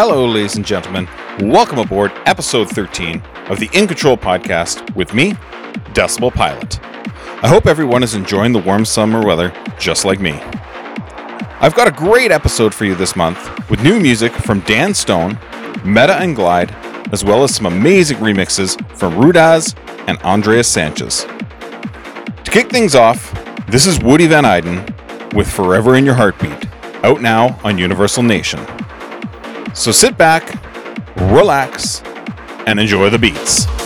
Hello, ladies and gentlemen. Welcome aboard episode 13 of the In Control podcast with me, Decibel Pilot. I hope everyone is enjoying the warm summer weather just like me. I've got a great episode for you this month with new music from Dan Stone, Metta and Glyde, as well as some amazing remixes from Rudaz and Andreas Sanchez. To kick things off, this is Woody Van Eyden with Forever in Your Heartbeat, out now on Universal Nation. So sit back, relax, and enjoy the beats.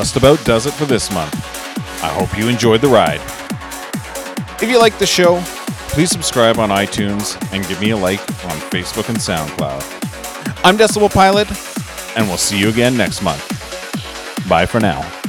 Just about does it for this month. I hope you enjoyed the ride. If you like the show, please subscribe on iTunes and give me a like on Facebook and SoundCloud. I'm Decibel Pilot, and we'll see you again next month. Bye for now.